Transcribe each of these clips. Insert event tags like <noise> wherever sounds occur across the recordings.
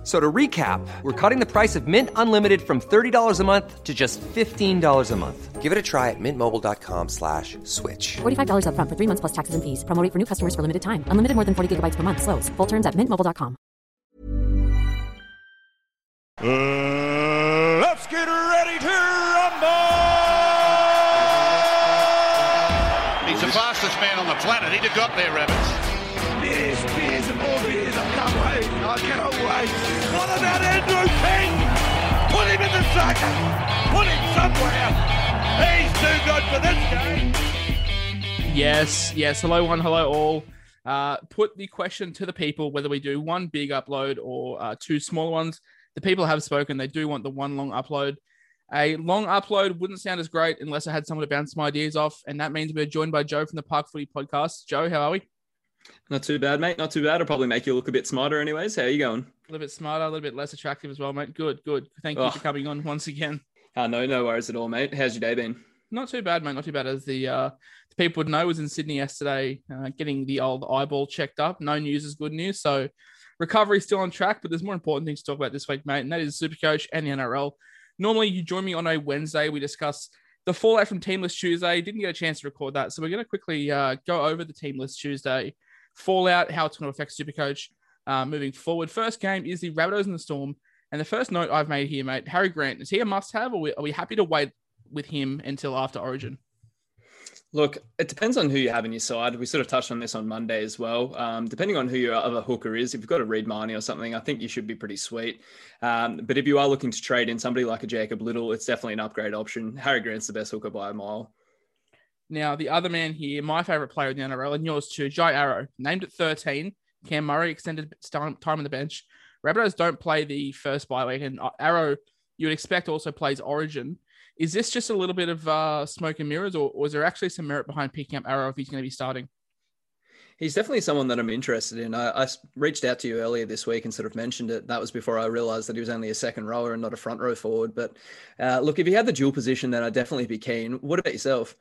F- So to recap, we're cutting the price of Mint Unlimited from $30 a month to just $15 a month. Give it a try at mintmobile.com slash switch. $45 upfront for three months plus taxes and fees. Promo rate for new customers for limited time. Unlimited more than 40 gigabytes per month. Slows. Full terms at mintmobile.com. Uh, let's get ready to rumble! He's the fastest man on the planet. He'd have got there, Rabbits. Andrew King? Put him in the. Put him somewhere. He's too good for this game. Yes, yes. Hello, one. Hello, all. Uh, put the question to the people whether we do one big upload or uh, two smaller ones. The people have spoken. They do want the one long upload. A long upload wouldn't sound as great unless I had someone to bounce some ideas off. And that means we're joined by Joe from the Park Footy Podcast. Joe, how are we? Not too bad, mate. Not too bad. I'll probably make you look a bit smarter, anyways. How are you going? A little bit smarter, a little bit less attractive as well, mate. Good, good. Thank you Oh. for coming on once again. Uh, no, no worries at all, mate. How's your day been? Not too bad, mate. Not too bad. As the uh, the people would know, was in Sydney yesterday, uh, getting the old eyeball checked up. No news is good news. So recovery still on track, but there's more important things to talk about this week, mate, and that is Supercoach and the NRL. Normally, you join me on a Wednesday. We discuss the fallout from Teamless Tuesday. Didn't get a chance to record that, so we're going to quickly uh, go over the Teamless Tuesday fallout, how it's going to affect Supercoach uh, moving forward. First game is the Rabbitohs and the Storm, and the first note I've made here, mate, Harry Grant is he a must-have, or are we- are we happy to wait with him until after Origin? Look, it depends on who you have in your side. We sort of touched on this on Monday as well. Um, depending on who your other hooker is, if you've got a Reed Mahoney or something, I think you should be pretty sweet. Um, but if you are looking to trade in somebody like a Jacob Liddle, it's definitely an upgrade option. Harry Grant's the best hooker by a mile. Now, the other man here, my favorite player in the NRL, and yours too, Jai Arrow, named at 13. Cam Murray extended time on the bench. Rabbitohs don't play the first bye week, and uh, Arrow, you would expect, also plays Origin. Is this just a little bit of uh, smoke and mirrors, or, is there actually some merit behind picking up Arrow if he's going to be starting? He's definitely someone that I'm interested in. I reached out to you earlier this week and sort of mentioned it. That was before I realized that he was only a second rower and not a front row forward. But uh, look, if he had the dual position, then I'd definitely be keen. What about yourself?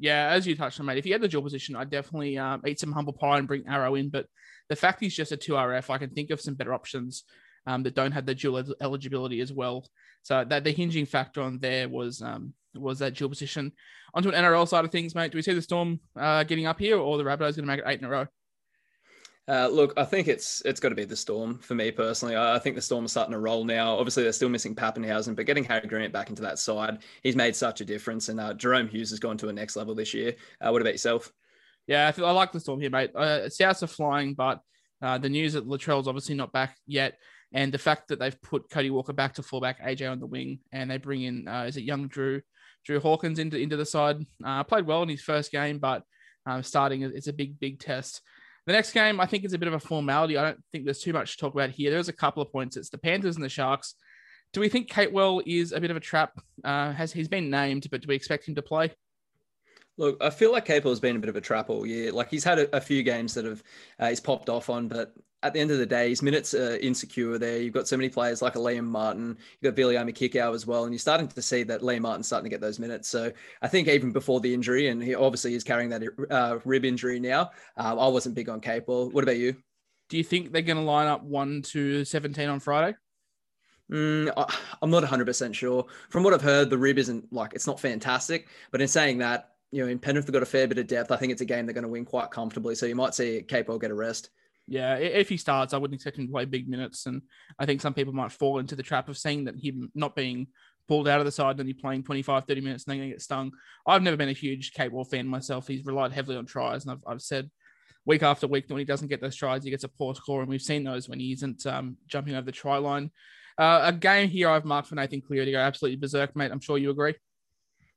Yeah, as you touched on, mate, if he had the dual position, I'd definitely um, eat some humble pie and bring Arrow in. But the fact he's just a 2RF, I can think of some better options um, that don't have the dual el- eligibility as well. So that the hinging factor on there was um, was that dual position. Onto an NRL side of things, mate. Do we see the Storm uh, getting up here, or the Rabbitohs going to make it eight in a row? Uh, look, I think it's it's got to be the Storm for me personally. I, I think the Storm is starting to roll now. Obviously, they're still missing Papenhuyzen, but getting Harry Grant back into that side, he's made such a difference. And uh, Jahrome Hughes has gone to a next level this year. Uh, what about yourself? Yeah, I, feel, I like the Storm here, mate. Uh, Souths are flying, but uh, the news that Latrell's obviously not back yet, and the fact that they've put Cody Walker back to fullback, AJ on the wing, and they bring in uh, is it young Drew Drew Hawkins into into the side. Uh, played well in his first game, but um, starting it's a big big test. The next game, I think, is a bit of a formality. I don't think there's too much to talk about here. There's a couple of points. It's the Panthers and the Sharks. Do we think Capewell is a bit of a trap? Uh, has he's been named, but do we expect him to play? Look, I feel like Capel has been a bit of a trap all year. Like he's had a, a few games that have uh, he's popped off on, but at the end of the day, his minutes are insecure there. You've got so many players like a Liam Martin, you've got Billy Kikau as well, and you're starting to see that Liam Martin's starting to get those minutes. So I think even before the injury, and he obviously is carrying that uh, rib injury now, um, I wasn't big on Capel. What about you? Do you think they're going to line up one to seventeen on Friday? Mm, I'm not 100% sure. From what I've heard, the rib isn't like it's not fantastic. But in saying that, you know, in Penrith, they've got a fair bit of depth. I think it's a game they're going to win quite comfortably. So you might see Capo get a rest. Yeah, if he starts, I wouldn't expect him to play big minutes, and I think some people might fall into the trap of seeing that him not being pulled out of the side and he playing 25, 30 minutes and then going to get stung. I've never been a huge Capewell fan myself. He's relied heavily on tries, and I've, I've said week after week that when he doesn't get those tries, he gets a poor score, and we've seen those when he isn't um, jumping over the try line. Uh, a game here I've marked for Nathan Cleary to go absolutely berserk, mate. I'm sure you agree.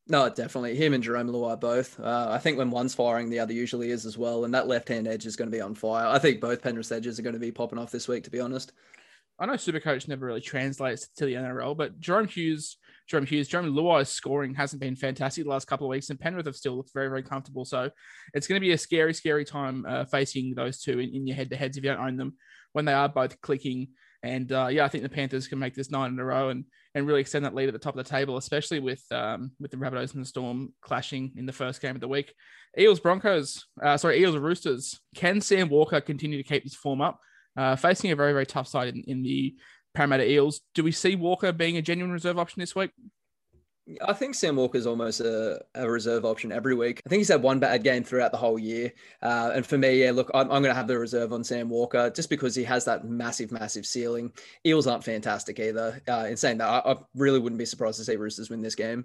No, definitely. Him and Jarome Luai both. Uh, I think when one's firing, the other usually is as well. And that left hand edge is going to be on fire. I think both Penrith edges are going to be popping off this week, to be honest. I know Supercoach never really translates to the NRL, but Jahrome Hughes, Jahrome Hughes, Jarome Luai's scoring hasn't been fantastic the last couple of weeks, and Penrith have still looked very, very comfortable. So it's going to be a scary, scary time uh, facing those two in, in your head to heads if you don't own them. when they are both clicking. And uh, yeah, I think the Panthers can make this nine in a row and and really extend that lead at the top of the table, especially with um, with the Rabbitohs and the Storm clashing in the first game of the week. Eels Broncos, uh, sorry, Eels Roosters. Can Sam Walker continue to keep this form up? Uh, facing a very very tough side in, in the Parramatta Eels. Do we see Walker being a genuine reserve option this week? I think Sam Walker's almost a, a, reserve option every week. I think he's had one bad game throughout the whole year. Uh, and for me, yeah, look, I'm, I'm going to have the reserve on Sam Walker just because he has that massive, massive ceiling. Eels aren't fantastic either. Uh, in saying that, I, I, really wouldn't be surprised to see Roosters win this game.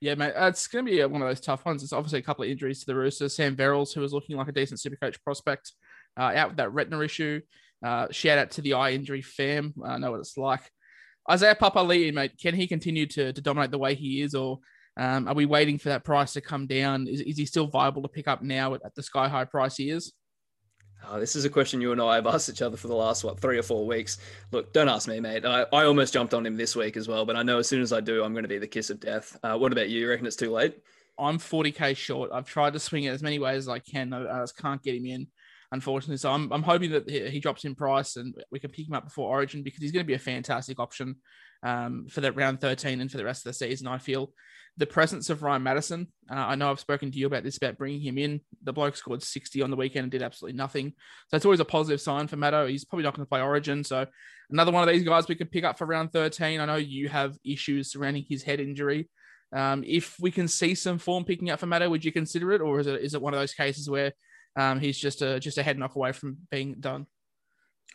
Yeah, mate, uh, it's going to be one of those tough ones. It's obviously a couple of injuries to the Roosters. Sam Verrills, who was looking like a decent super coach prospect, uh, out with that retina issue. Uh, shout out to the eye injury fam. I know what it's like. Isaiah Papali'i, mate, can he continue to, to dominate the way he is, or um, are we waiting for that price to come down? Is, is he still viable to pick up now at, at the sky high price he is? Oh, this is a question you and I have <laughs> asked each other for the last what three or four weeks. Look, don't ask me, mate. I, I almost jumped on him this week as well, but I know as soon as I do, I'm going to be the kiss of death. Uh, what about you? You reckon it's too late? I'm 40k short. I've tried to swing it as many ways as I can. I, I just can't get him in unfortunately. So I'm, I'm hoping that he drops in price and we can pick him up before Origin because he's going to be a fantastic option um, for that round 13 and for the rest of the season. I feel the presence of Ryan Matterson. Uh, I know I've spoken to you about this about bringing him in. The bloke scored 60 on the weekend and did absolutely nothing. So it's always a positive sign for Matto. He's probably not going to play Origin. So another one of these guys we could pick up for round 13. I know you have issues surrounding his head injury. Um, if we can see some form picking up for Matto, would you consider it, or is it is it one of those cases where um, he's just a just a head knock away from being done.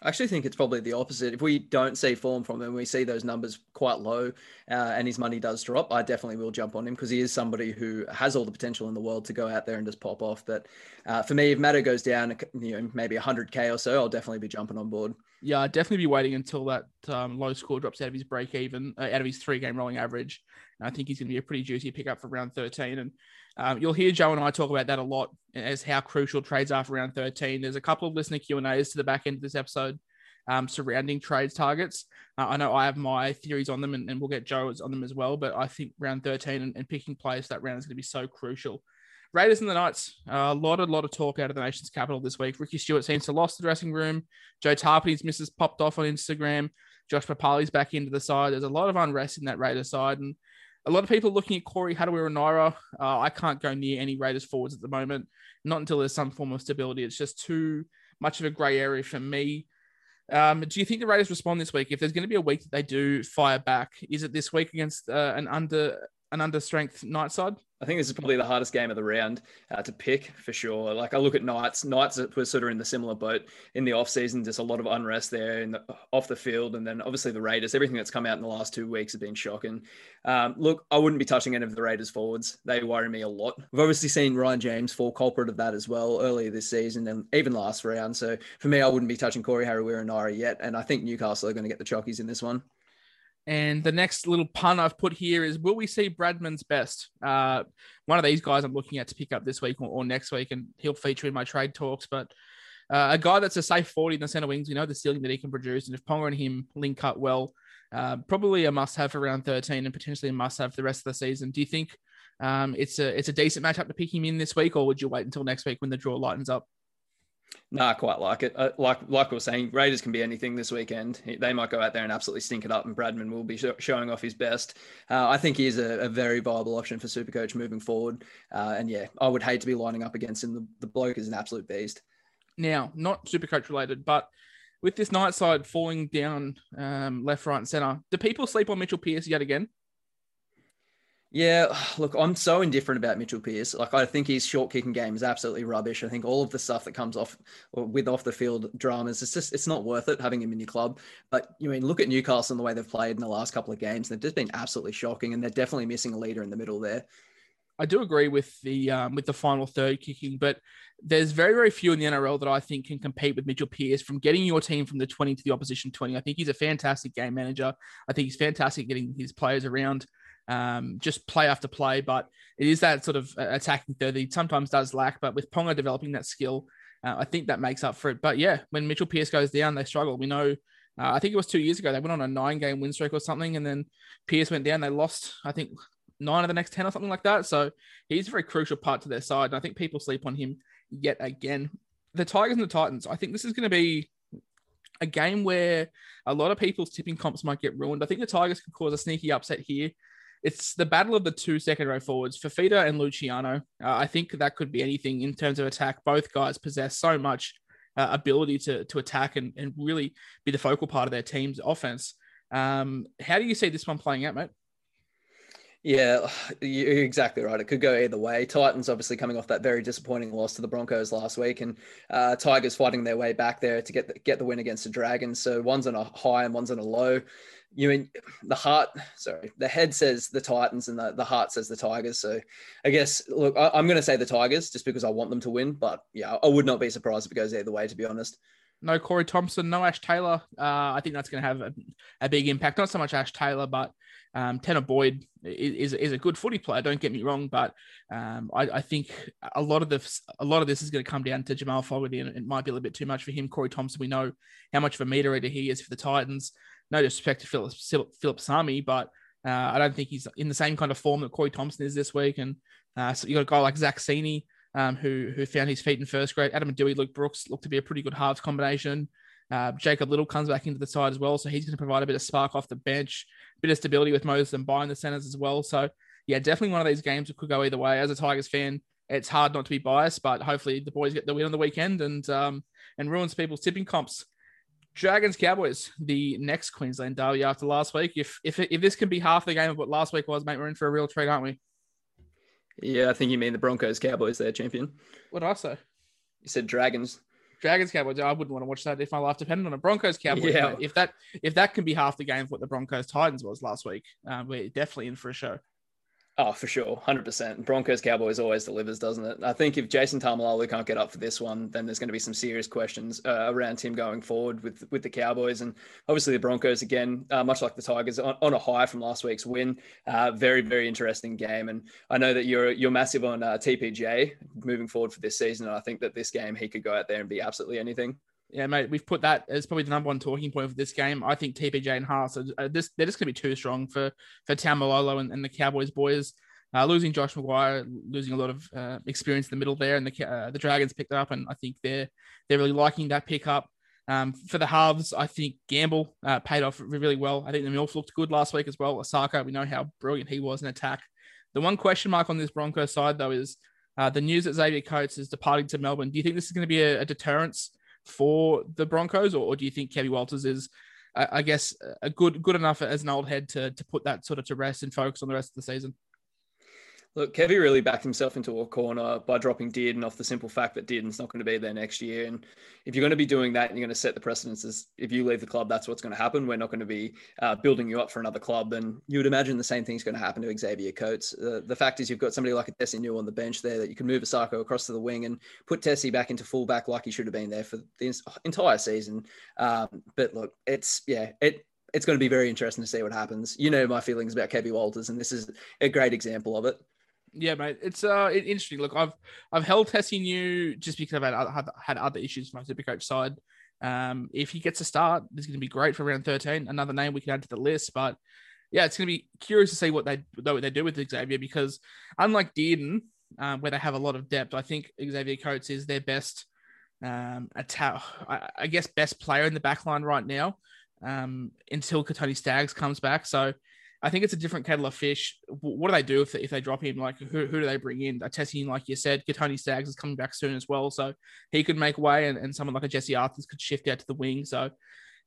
I actually think it's probably the opposite. If we don't see form from him, we see those numbers quite low, uh, and his money does drop. I definitely will jump on him because he is somebody who has all the potential in the world to go out there and just pop off. But uh, for me, if Matto goes down, you know, maybe 100k or so, I'll definitely be jumping on board. Yeah, I'd definitely be waiting until that um, low score drops out of his break even, uh, out of his three game rolling average. And I think he's going to be a pretty juicy pickup for round 13. And um, you'll hear Joe and I talk about that a lot as how crucial trades are for round 13. There's a couple of listener Q and A's to the back end of this episode um, surrounding trades targets. Uh, I know I have my theories on them, and, and, we'll get Joe's on them as well. But I think round 13 and, and picking players that round is going to be so crucial. Raiders and the Knights, uh, a lot, a lot of talk out of the nation's capital this week. Ricky Stuart seems to have lost the dressing room. Joe Tapine's missus popped off on Instagram. Josh Papalii's back into the side. There's a lot of unrest in that Raiders side, and a lot of people looking at Corey Harawira-Naera. Uh, I can't go near any Raiders forwards at the moment, not until there's some form of stability. It's just too much of a grey area for me. Um, do you think the Raiders respond this week? If there's going to be a week that they do fire back, is it this week against uh, an under an under strength night side? I think this is probably the hardest game of the round uh, to pick for sure. Like I look at Knights, Knights were sort of in the similar boat in the off season. There's a lot of unrest there the, off the field, and then obviously the Raiders. Everything that's come out in the last two weeks has been shocking. Um, look, I wouldn't be touching any of the Raiders forwards. They worry me a lot. We've obviously seen Ryan James fall culprit of that as well earlier this season and even last round. So for me, I wouldn't be touching Corey Harawira-Naera yet, and I think Newcastle are going to get the chockies in this one. And the next little pun I've put here is Will we see Bradman's best? Uh, one of these guys I'm looking at to pick up this week or, or next week, and he'll feature in my trade talks. But uh, a guy that's a safe 40 in the center wings, we know the ceiling that he can produce. And if Ponga and him link up well, uh, probably a must have for round 13 and potentially a must have for the rest of the season. Do you think um, it's a it's a decent matchup to pick him in this week, or would you wait until next week when the draw lightens up? I quite like it. Uh, like like we were saying, Raiders can be anything this weekend. They might go out there and absolutely stink it up, and Bradman will be sh- showing off his best. Uh, I think he is a, a, very viable option for Supercoach moving forward. Uh, and yeah, I would hate to be lining up against him. The, the bloke is an absolute beast. Now, not Supercoach related, but with this night side falling down um, left, right, and center, do people sleep on Mitchell Pearce yet again? Yeah, <sighs> look, I'm so indifferent about Mitchell Pearce. Like, I think his short kicking game is absolutely rubbish. I think all of the stuff that comes off with off the field dramas, it's just it's not worth it having him in your club. But you mean look at Newcastle and the way they've played in the last couple of games. They've just been absolutely shocking, and they're definitely missing a leader in the middle there. I do agree with the um, with the final third kicking, but there's very very few in the NRL that I think can compete with Mitchell Pearce from getting your team from the 20 to the opposition 20. I think he's a fantastic game manager. I think he's fantastic getting his players around um, just play after play. But it is that sort of uh, attacking third that he sometimes does lack. But with Ponga developing that skill, uh, I think that makes up for it. But yeah, when Mitchell Pearce goes down, they struggle. We know. Uh, I think it was two years ago. They went on a nine-game win streak or something, and then Pearce went down. They lost, I think, nine of the next ten or something like that. So he's a very crucial part to their side, and I think people sleep on him yet again. The Tigers and the Titans. I think this is going to be a game where a lot of people's tipping comps might get ruined. I think the Tigers could cause a sneaky upset here. It's the battle of the two second row forwards, Fifita and Luciano. Uh, I think that could be anything in terms of attack. Both guys possess so much uh, ability to to attack and, and really be the focal part of their team's offense. Um, how do you see this one playing out, mate? Yeah, <sighs> you're exactly right. It could go either way. Titans obviously coming off that very disappointing loss to the Broncos last week, and uh, Tigers fighting their way back there to get the, get the win against the Dragons. So one's on a high and one's on a low. You mean the heart? Sorry, the head says the Titans, and the, the heart says the Tigers. So I guess look, I, I'm going to say the Tigers just because I want them to win, but yeah, I would not be surprised if it goes either way. To be honest no Corey Thompson, no Ash Taylor. Uh, I think that's going to have a, a, big impact. Not so much Ash Taylor, but um, Tanah Boyd is, is a good footy player. Don't get me wrong, but um, I, I, think a lot of this a lot of this is going to come down to Jamal Fogarty, and it might be a little bit too much for him. Corey Thompson, we know how much of a meter eater he is for the Titans. No disrespect to Phillip Phillip Sami, but uh, I don't think he's in the same kind of form that Corey Thompson is this week. And uh, so you got a guy like Zac Cini, um, who who found his feet in first grade. Adam Doueihi, Luke Brooks looked to be a pretty good halves combination. Uh, Jacob Liddle comes back into the side as well, so he's going to provide a bit of spark off the bench, a bit of stability with Moses Mbye in the centers as well. So yeah, definitely one of these games that could go either way. As a Tigers fan, it's hard not to be biased, but hopefully the boys get the win on the weekend and um, and ruins people's tipping comps. Dragons Cowboys, the next Queensland derby after last week. If if if this can be half the game of what last week was, mate, we're in for a real treat, aren't we? Yeah, I think you mean the Broncos Cowboys there, champion. What did I say? You said Dragons. Dragons Cowboys. I wouldn't want to watch that if my life depended on a Broncos Cowboys. Yeah. If that if that can be half the game of what the Broncos Titans was last week, um, we're definitely in for a show. Oh, for sure, hundred percent. Broncos Cowboys always delivers, doesn't it? I think if Jason Taumalolo can't get up for this one, then there's going to be some serious questions uh, around him going forward with with the Cowboys and obviously the Broncos again, uh, much like the Tigers, on, on, a high from last week's win. Uh, very very interesting game, and I know that you're you're massive on uh, TPJ moving forward for this season. And I think that this game he could go out there and be absolutely anything yeah, mate, we've put that as probably the number one talking point for this game. I think TPJ and Haas are uh, this, they're just going to be too strong for for Taumalolo and, and the Cowboys boys. Uh, losing Josh McGuire, losing a lot of uh, experience in the middle there, and the uh, the Dragons picked up, and I think they're they're really liking that pickup. Um, for the halves, I think Gamble uh, paid off really well. I think the Milf looked good last week as well. Isaako, we know how brilliant he was in attack. The one question mark on this Broncos side, though, is uh, the news that Xavier Coates is departing to Melbourne. Do you think this is going to be a, a deterrence for the Broncos, or, or do you think Kevin Walters is, I guess, a good good enough as an old head to to put that sort of to rest and focus on the rest of the season? Look, Kevy really backed himself into a corner by dropping Dearden off the simple fact that Dearden's not going to be there next year. And if you're going to be doing that and you're going to set the precedences, if you leave the club, that's what's going to happen. We're not going to be uh, building you up for another club. Then you would imagine the same thing's going to happen to Xavier Coates. Uh, the fact is, you've got somebody like a Tesi Niu on the bench there that you can move Isaako across to the wing and put Tesi back into fullback like he should have been there for the entire season. Um, but look, it's, yeah, it, it's going to be very interesting to see what happens. You know my feelings about Kevin Walters, and this is a great example of it. Yeah, mate, it's uh interesting. Look, I've I've held Tesi Niu just because I've had, had, had other issues from my Supercoach side. Um, if he gets a start, this is going to be great for round thirteen. Another name we can add to the list, but yeah, it's going to be curious to see what they what they do with Xavier because unlike Dearden, um, where they have a lot of depth, I think Xavier Coates is their best um attack. I, I guess best player in the back line right now. Um, until Kotoni Staggs comes back, so I think it's a different kettle of fish. What do they do if they, if they drop him? Like, who, who do they bring in? A like you said, Kotoni Staggs is coming back soon as well. So he could make way, and, and someone like a Jesse Arthurs could shift out to the wing. So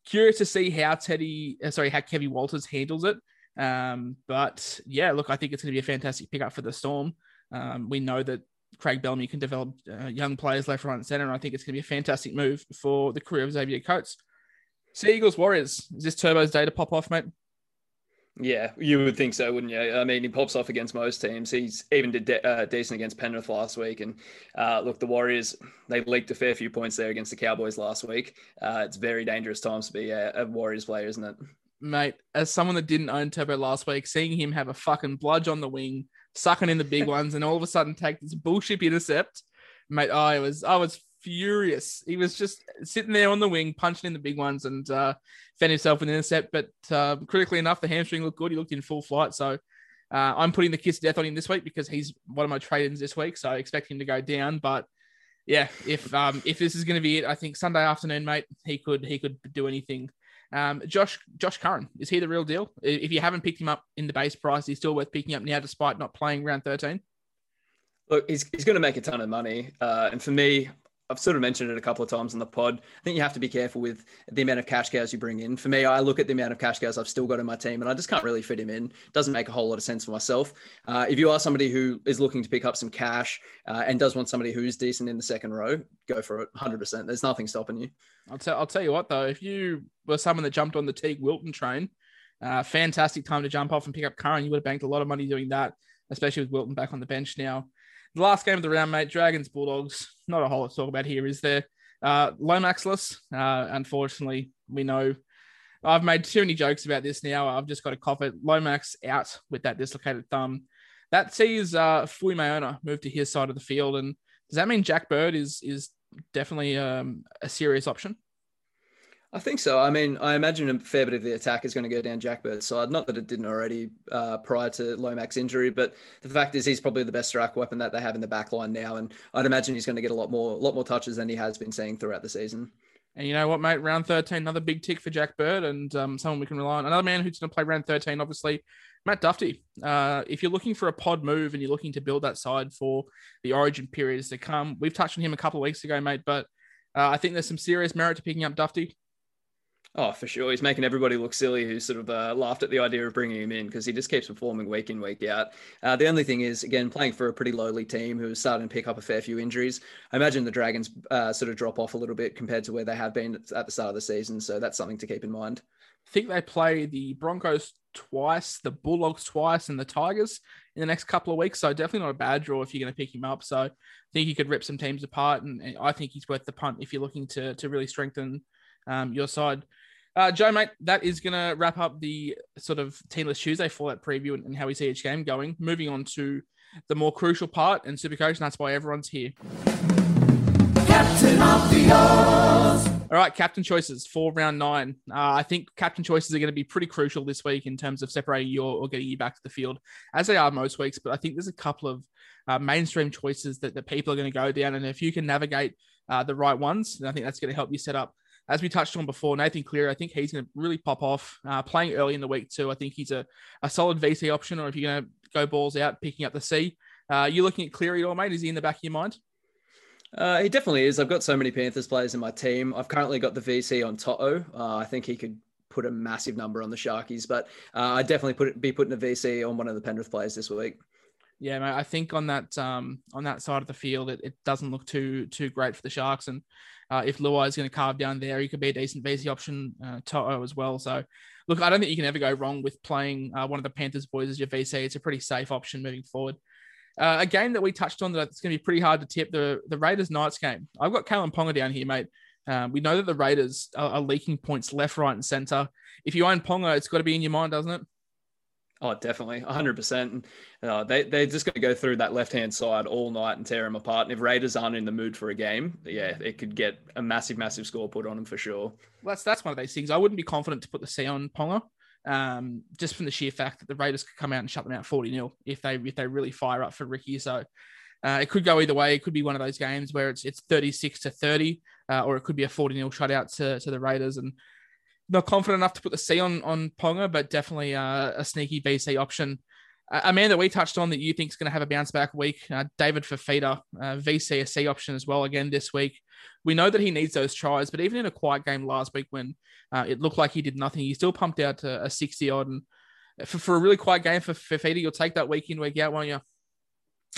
curious to see how Teddy, uh, sorry, how Kevin Walters handles it. Um, but yeah, look, I think it's going to be a fantastic pickup for the Storm. Um, we know that Craig Bellamy can develop uh, young players left, right, and center. And I think it's going to be a fantastic move for the career of Xavier Coates. Sea Eagles Warriors. Is this Turbo's day to pop off, mate? Yeah, you would think so, wouldn't you? I mean, he pops off against most teams. He's even did de- uh, decent against Penrith last week. And uh, look, the Warriors, they leaked a fair few points there against the Cowboys last week. Uh, it's very dangerous times to be a, a, Warriors player, isn't it? Mate, as someone that didn't own Turbo last week, seeing him have a fucking bludge on the wing, sucking in the big <laughs> ones, and all of a sudden take this bullshit intercept, mate, I was I was furious. He was just sitting there on the wing, punching in the big ones, and uh, found himself with an intercept. But uh, critically enough, the hamstring looked good. He looked in full flight. So uh, I'm putting the kiss of death on him this week because he's one of my trade-ins this week. So I expect him to go down. But yeah, if um if this is going to be it, I think Sunday afternoon, mate, he could he could do anything. Um, Josh Josh Curran is he the real deal? If you haven't picked him up in the base price, he's still worth picking up now, despite not playing round thirteen. Look, he's, he's going to make a ton of money. Uh, and for me, I've sort of mentioned it a couple of times on the pod. I think you have to be careful with the amount of cash cows you bring in. For me, I look at the amount of cash cows I've still got in my team, and I just can't really fit him in. Doesn't make a whole lot of sense for myself. Uh, if you are somebody who is looking to pick up some cash uh, and does want somebody who's decent in the second row, go for it. 100%. There's nothing stopping you. I'll tell I'll tell you what though, if you were someone that jumped on the Teague Wilton train, uh, fantastic time to jump off and pick up Curran. You would have banked a lot of money doing that, especially with Wilton back on the bench now. The last game of the round, mate, Dragons Bulldogs. Not a whole lot to talk about here, is there? Uh, Lomaxless, uh, unfortunately, we know. I've made too many jokes about this now. I've just got to cough it. Lomax out with that dislocated thumb. That sees uh, Fuimaono move to his side of the field, and does that mean Jack Bird is is definitely um, a serious option? I think so. I mean, I imagine a fair bit of the attack is going to go down Jack Bird's side. Not that it didn't already uh, prior to Lomax's injury, but the fact is he's probably the best strike weapon that they have in the back line now, and I'd imagine he's going to get a lot more, lot more touches than he has been seeing throughout the season. And you know what, mate? Round 13, another big tick for Jack Bird and um, someone we can rely on. Another man who's going to play round 13, obviously, Matt Dufty. Uh, if you're looking for a pod move and you're looking to build that side for the origin periods to come, we've touched on him a couple of weeks ago, mate, but uh, I think there's some serious merit to picking up Dufty. Oh, for sure. He's making everybody look silly who sort of uh, laughed at the idea of bringing him in because he just keeps performing week in, week out. Uh, the only thing is, again, playing for a pretty lowly team who is starting to pick up a fair few injuries. I imagine the Dragons uh, sort of drop off a little bit compared to where they have been at the start of the season. So that's something to keep in mind. I think they play the Broncos twice, the Bulldogs twice, and the Tigers in the next couple of weeks. So definitely not a bad draw if you're going to pick him up. So I think he could rip some teams apart, and, I think he's worth the punt if you're looking to to really strengthen um, your side. Uh, Joe, mate, that is going to wrap up the sort of Teamless Tuesday Fallout preview and, and, how we see each game going. Moving on to the more crucial part and Supercoach, and that's why everyone's here. Captain of the Oz. All right, captain choices for round nine. Uh, I think captain choices are going to be pretty crucial this week in terms of separating you or, getting you back to the field, as they are most weeks. But I think there's a couple of uh, mainstream choices that, that people are going to go down. And if you can navigate uh, the right ones, then I think that's going to help you set up as we touched on before, Nathan Cleary, I think he's going to really pop off uh, playing early in the week too. I think he's a, a solid VC option, or if you're going to go balls out, picking up the C. Uh, you looking at Cleary at all, mate? Is he in the back of your mind? Uh, he definitely is. I've got so many Panthers players in my team. I've currently got the VC on Toto. Uh, I think he could put a massive number on the Sharkies, but uh, I'd definitely put it, be putting a VC on one of the Penrith players this week. Yeah, mate, I think on that um, on that side of the field, it, it doesn't look too too great for the Sharks, and uh, if Luai is going to carve down there, he could be a decent VC option, uh, Toto as well. So, look, I don't think you can ever go wrong with playing uh, one of the Panthers boys as your VC. It's a pretty safe option moving forward. Uh, a game that we touched on that it's going to be pretty hard to tip the the Raiders Knights game. I've got Kalyn Ponga down here, mate. Um, we know that the Raiders are, are leaking points left, right, and center. If you own Ponga, it's got to be in your mind, doesn't it? Oh, definitely, 100%. Uh, they, they're just going to go through that left hand side all night and tear them apart. And if Raiders aren't in the mood for a game, yeah, it could get a massive, massive score put on them for sure. Well, that's that's one of those things. I wouldn't be confident to put the C on Ponga, um, just from the sheer fact that the Raiders could come out and shut them out 40 0 if they if they really fire up for Ricky. So uh, it could go either way. It could be one of those games where it's it's 36 to 30, uh, or it could be a 40 0 shutout to, to the Raiders. And not confident enough to put the C on on Ponga, but definitely uh, a sneaky VC option. A man that we touched on that you think is going to have a bounce back week, uh, David Fifita, uh, VC a C option as well again this week. We know that he needs those tries, but even in a quiet game last week when uh, it looked like he did nothing, he still pumped out a, a 60 odd. And for, for a really quiet game for Fifita, you'll take that week in, week out, won't you?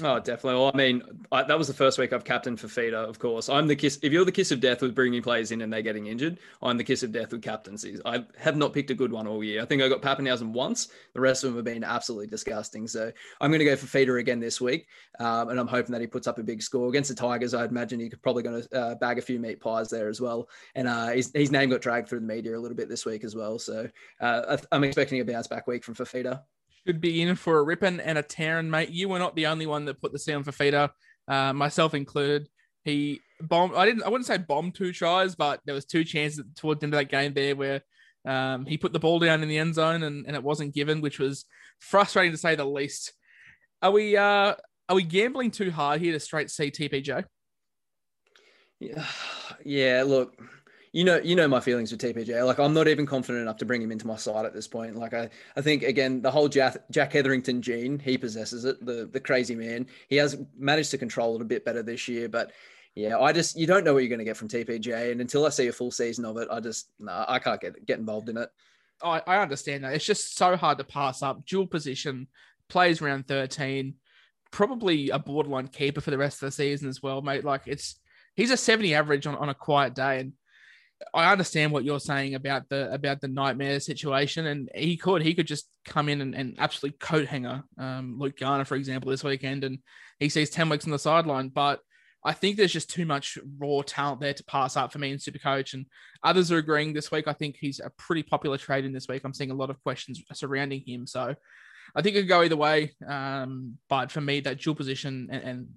Oh, definitely. Well, I mean, I, that was the first week I've captained Fifita, of course. I'm the kiss. If you're the kiss of death with bringing players in and they're getting injured, I'm the kiss of death with captaincies. I have not picked a good one all year. I think I got Papenhuyzen once. The rest of them have been absolutely disgusting. So I'm going to go for Fifita again this week, um, and I'm hoping that he puts up a big score against the Tigers. I imagine he's probably going to uh, bag a few meat pies there as well. And uh, his, his name got dragged through the media a little bit this week as well. So uh, I'm expecting a bounce back week from Fifita should be in for a ripping and a tearing, mate. You were not the only one that put the sound for Fifita, uh, myself included. He bombed. I didn't. I wouldn't say bombed two tries, but there was two chances towards the end of that game there where um, he put the ball down in the end zone and, and it wasn't given, which was frustrating to say the least. Are we uh, are we gambling too hard here to straight see TPJ? Yeah, <sighs> yeah. Look, you know, you know my feelings with TPJ. Like, I'm not even confident enough to bring him into my side at this point. Like, I, I think again, the whole Jack, Jack Hetherington gene, he possesses it. The the crazy man. He has managed to control it a bit better this year, but yeah, I just you don't know what you're going to get from TPJ, and until I see a full season of it, I just no, nah, I can't get get involved in it. I, I understand that. It's just so hard to pass up. Dual position, plays round 13, probably a borderline keeper for the rest of the season as well, mate. Like it's he's a 70 average on, on a quiet day. And I understand what you're saying about the about the nightmare situation. And he could he could just come in and, and absolutely coat hanger um, Luke Garner, for example, this weekend, and he sees 10 weeks on the sideline. But I think there's just too much raw talent there to pass up for me in Supercoach, and others are agreeing this week. I think he's a pretty popular trade in this week. I'm seeing a lot of questions surrounding him, so I think it could go either way. Um, but for me, that dual position and, and,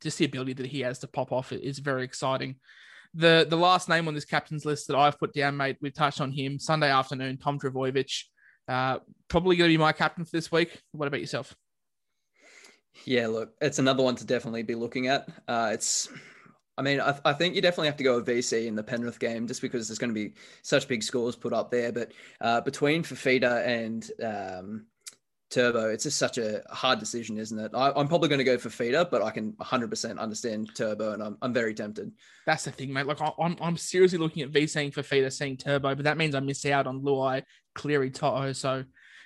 just the ability that he has to pop off is very exciting. The the last name on this captain's list that I've put down, mate, we've touched on him Sunday afternoon. Tom Trbojevic, uh, probably going to be my captain for this week. What about yourself? Yeah, look, it's another one to definitely be looking at. Uh, it's, I mean, I, I, think you definitely have to go with VC in the Penrith game just because there's going to be such big scores put up there. But uh, between Fifita and um, Turbo, it's just such a hard decision, isn't it? I, am probably going to go for Feeder, but I can 100% understand Turbo, and I'm, I'm very tempted. That's the thing, mate. Like, I'm, I'm seriously looking at VCing for Feeder, saying Turbo, but that means I miss out on Luai, Cleary, Toto. So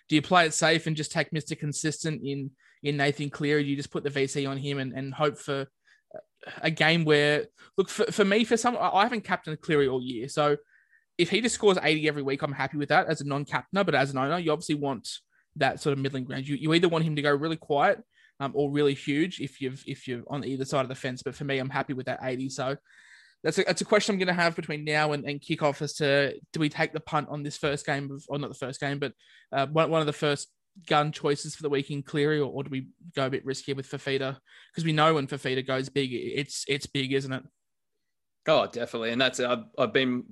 do you play it safe and just take Mr. Consistent in – in Nathan Cleary. You just put the VC on him and, and hope for a game where, look, for, for me, for some, I haven't captained Cleary all year. So if he just scores 80 every week, I'm happy with that as a non captainer. But as an owner, you obviously want that sort of middling ground. You, you either want him to go really quiet um, or really huge if you've if you're on either side of the fence. But for me, I'm happy with that 80. So that's a, that's a question I'm going to have between now and, and kickoff as to do we take the punt on this first game of, or not the first game, but uh, one, one of the first gun choices for the week in Cleary, or, or do we go a bit riskier with Fifita? Because we know when Fifita goes big, it's it's big, isn't it? Oh, definitely, and that's I've, I've been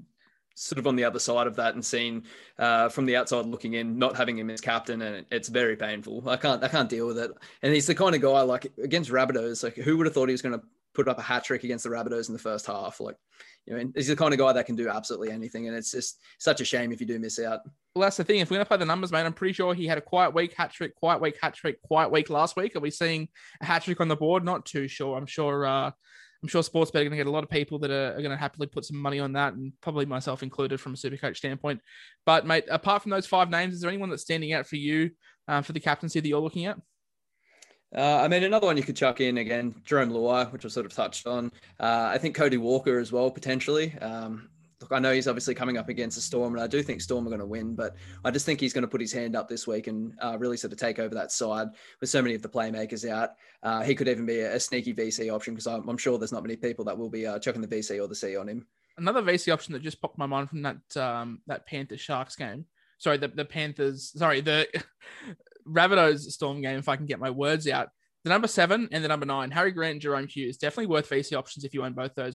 sort of on the other side of that and seen uh, from the outside looking in, not having him as captain, and it's very painful. I can't I can't deal with it. And he's the kind of guy like against Rabbitohs, like who would have thought he was going to put up a hat trick against the Rabbitohs in the first half? Like, you know, he's the kind of guy that can do absolutely anything, and it's just such a shame if you do miss out. Well, that's the thing. If we're to play the numbers, mate, I'm pretty sure he had a quiet week, hat trick, quiet week, hat trick, quiet week last week. Are we seeing a hat trick on the board? Not too sure. I'm sure. Uh, I'm sure Sportsbet are going to get a lot of people that are, are, going to happily put some money on that, and probably myself included from a super coach standpoint. But mate, apart from those five names, is there anyone that's standing out for you uh, for the captaincy that you're looking at? Uh, I mean, another one you could chuck in again, Jarome Luai, which I sort of touched on. Uh, I think Cody Walker as well, potentially. Um, look, I know he's obviously coming up against the Storm, and I do think Storm are going to win, but I just think he's going to put his hand up this week and uh, really sort of take over that side with so many of the playmakers out. Uh, he could even be a, a sneaky VC option because I'm, I'm, sure there's not many people that will be uh, chucking the VC or the C on him. Another VC option that just popped my mind from that um, that Panthers Sharks game. Sorry, the, the Panthers. Sorry, the <laughs> Rabbitohs Storm game. If I can get my words out, the number seven and the number nine, Harry Grant and Jahrome Hughes, definitely worth VC options if you own both those.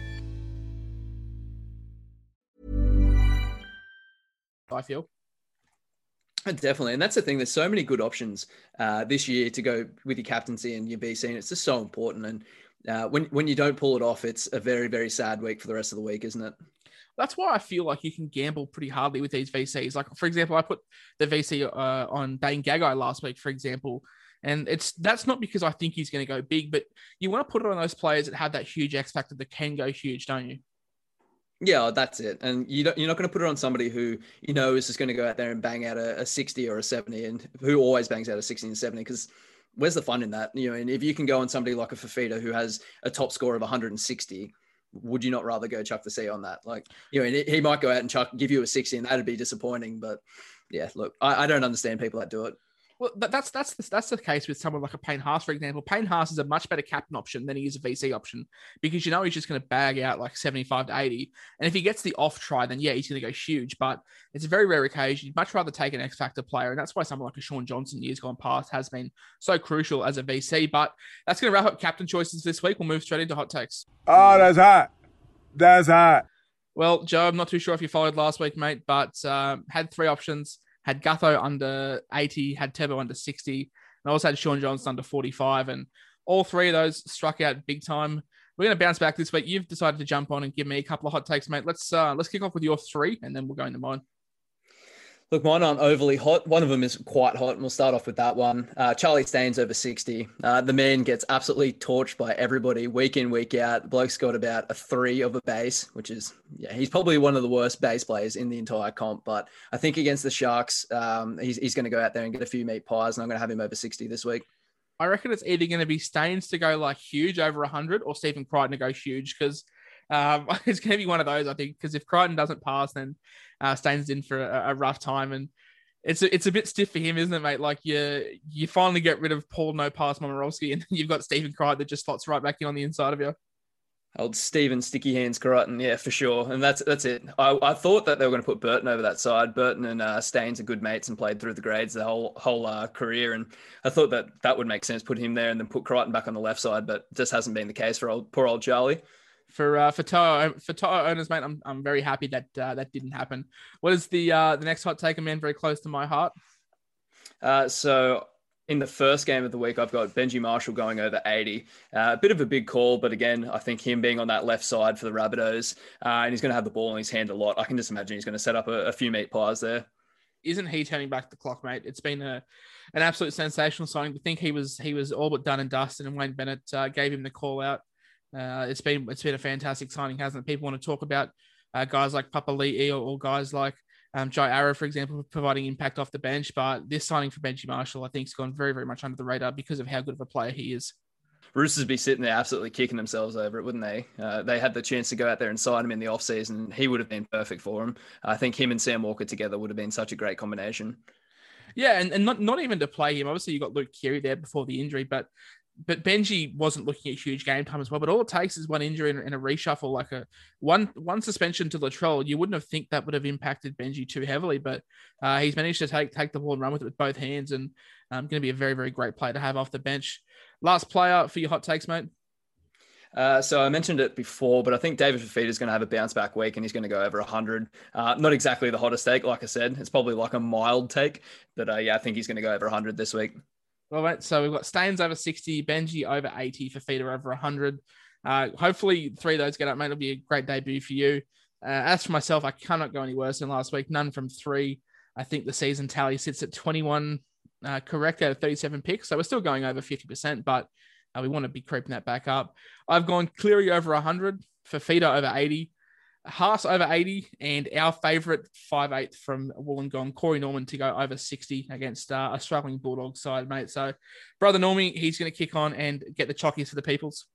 I feel. Definitely. And that's the thing. There's so many good options uh, this year to go with your captaincy and your VC. And it's just so important. And uh, when, when you don't pull it off, it's a very, very sad week for the rest of the week, isn't it? That's why I feel like you can gamble pretty hardly with these VCs. Like, for example, I put the VC uh, on Dane Gagai last week, for example. And it's that's not because I think he's going to go big, but you want to put it on those players that have that huge X factor that can go huge, don't you? Yeah, that's it. And you don't, you're not going to put it on somebody who you know is just going to go out there and bang out a, a 60 or a 70, and who always bangs out a 60 and 70 because where's the fun in that? You know, and if you can go on somebody like a Fifita who has a top score of 160, would you not rather go chuck the C on that? Like, you know, he might go out and chuck, give you a 60 and that'd be disappointing. But yeah, look, I, I don't understand people that do it. Well, that's that's the, that's the case with someone like a Payne Haas, for example. Payne Haas is a much better captain option than he is a VC option because you know he's just going to bag out like 75 to 80. And if he gets the off try, then yeah, he's going to go huge. But it's a very rare occasion. You'd much rather take an X Factor player. And that's why someone like a Shaun Johnson years gone past has been so crucial as a VC. But that's going to wrap up captain choices this week. We'll move straight into hot takes. Oh, that's hot. That's hot. Well, Joe, I'm not too sure if you followed last week, mate, but um, had three options had Gutho under 80, had Tebo under 60, and I also had Shaun Johnson under 45. And all three of those struck out big time. We're going to bounce back this week. You've decided to jump on and give me a couple of hot takes, mate. Let's uh, let's kick off with your three, and then we'll go into mine. Look, mine aren't overly hot. One of them is quite hot, and we'll start off with that one. Uh, Charlie Staines over 60. Uh, the man gets absolutely torched by everybody week in, week out. The bloke's got about a three of a base, which is, yeah, he's probably one of the worst base players in the entire comp. But I think against the Sharks, um, he's, he's going to go out there and get a few meat pies, and I'm going to have him over 60 this week. I reckon it's either going to be Staines to go like huge over 100 or Stephen Crichton to go huge because um, <laughs> it's going to be one of those, I think, because if Crichton doesn't pass, then uh, Staines in for a, a, rough time, and it's a, it's a bit stiff for him, isn't it, mate? Like you you finally get rid of Paul No Pass Momirovski, and <laughs> you've got Stephen Crichton that just slots right back in on the inside of you. Old Stephen Sticky Hands Crichton, yeah, for sure. And that's that's it. I, I thought that they were going to put Burton over that side. Burton and uh, Staines are good mates and played through the grades the whole whole uh, career. And I thought that that would make sense, put him there and then put Crichton back on the left side. But just hasn't been the case for old poor old Charlie for uh, for Toa for Toa owners, mate. I'm I'm very happy that uh, that didn't happen. What is the uh, the next hot take? Man very close to my heart. Uh, so in the first game of the week, I've got Benji Marshall going over 80. Uh, a bit of a big call, but again, I think him being on that left side for the Rabbitohs, uh, and he's going to have the ball in his hand a lot. I can just imagine he's going to set up a, a few meat pies there. Isn't he turning back the clock, mate? It's been a an absolute sensational signing. To think he was he was all but done and dusted, and Wayne Bennett uh, gave him the call out uh, it's been it's been a fantastic signing, hasn't it? People want to talk about uh, guys like Papali'i or, or guys like um, Jai Arrow, for example, providing impact off the bench. But this signing for Benji Marshall, I think, has gone very, very much under the radar because of how good of a player he is. Roosters be sitting there absolutely kicking themselves over it, wouldn't they? Uh, they had the chance to go out there and sign him in the offseason. He would have been perfect for him. I think him and Sam Walker together would have been such a great combination. Yeah, and, and not, not even to play him. Obviously, you got Luke Keary there before the injury, but but Benji wasn't looking at huge game time as well. But all it takes is one injury and, a reshuffle, like a one one suspension to Latrell. You wouldn't have think that would have impacted Benji too heavily, but uh, he's managed to take take the ball and run with it with both hands, and um, going to be a very very great player to have off the bench. Last player for your hot takes, mate. Uh, so I mentioned it before, but I think David Fifita is going to have a bounce back week and he's going to go over 100. Uh, not exactly the hottest take, like I said. It's probably like a mild take, but uh, yeah, I think he's going to go over 100 this week. All right, so we've got Staines over 60, Benji over 80, Fifita over 100. Uh, hopefully, three of those get up, mate. It'll be a great debut for you. Uh, as for myself, I cannot go any worse than last week. None from three. I think the season tally sits at 21 uh, correct out of 37 picks. So we're still going over 50%, but uh, we want to be creeping that back up. I've gone Cleary over 100, Fifita over 80, Haas over 80, and our favourite 5'8 from Wollongong, Corey Norman, to go over 60 against uh, a struggling Bulldog side, mate. So, brother Normie, he's going to kick on and get the chockies for the peoples.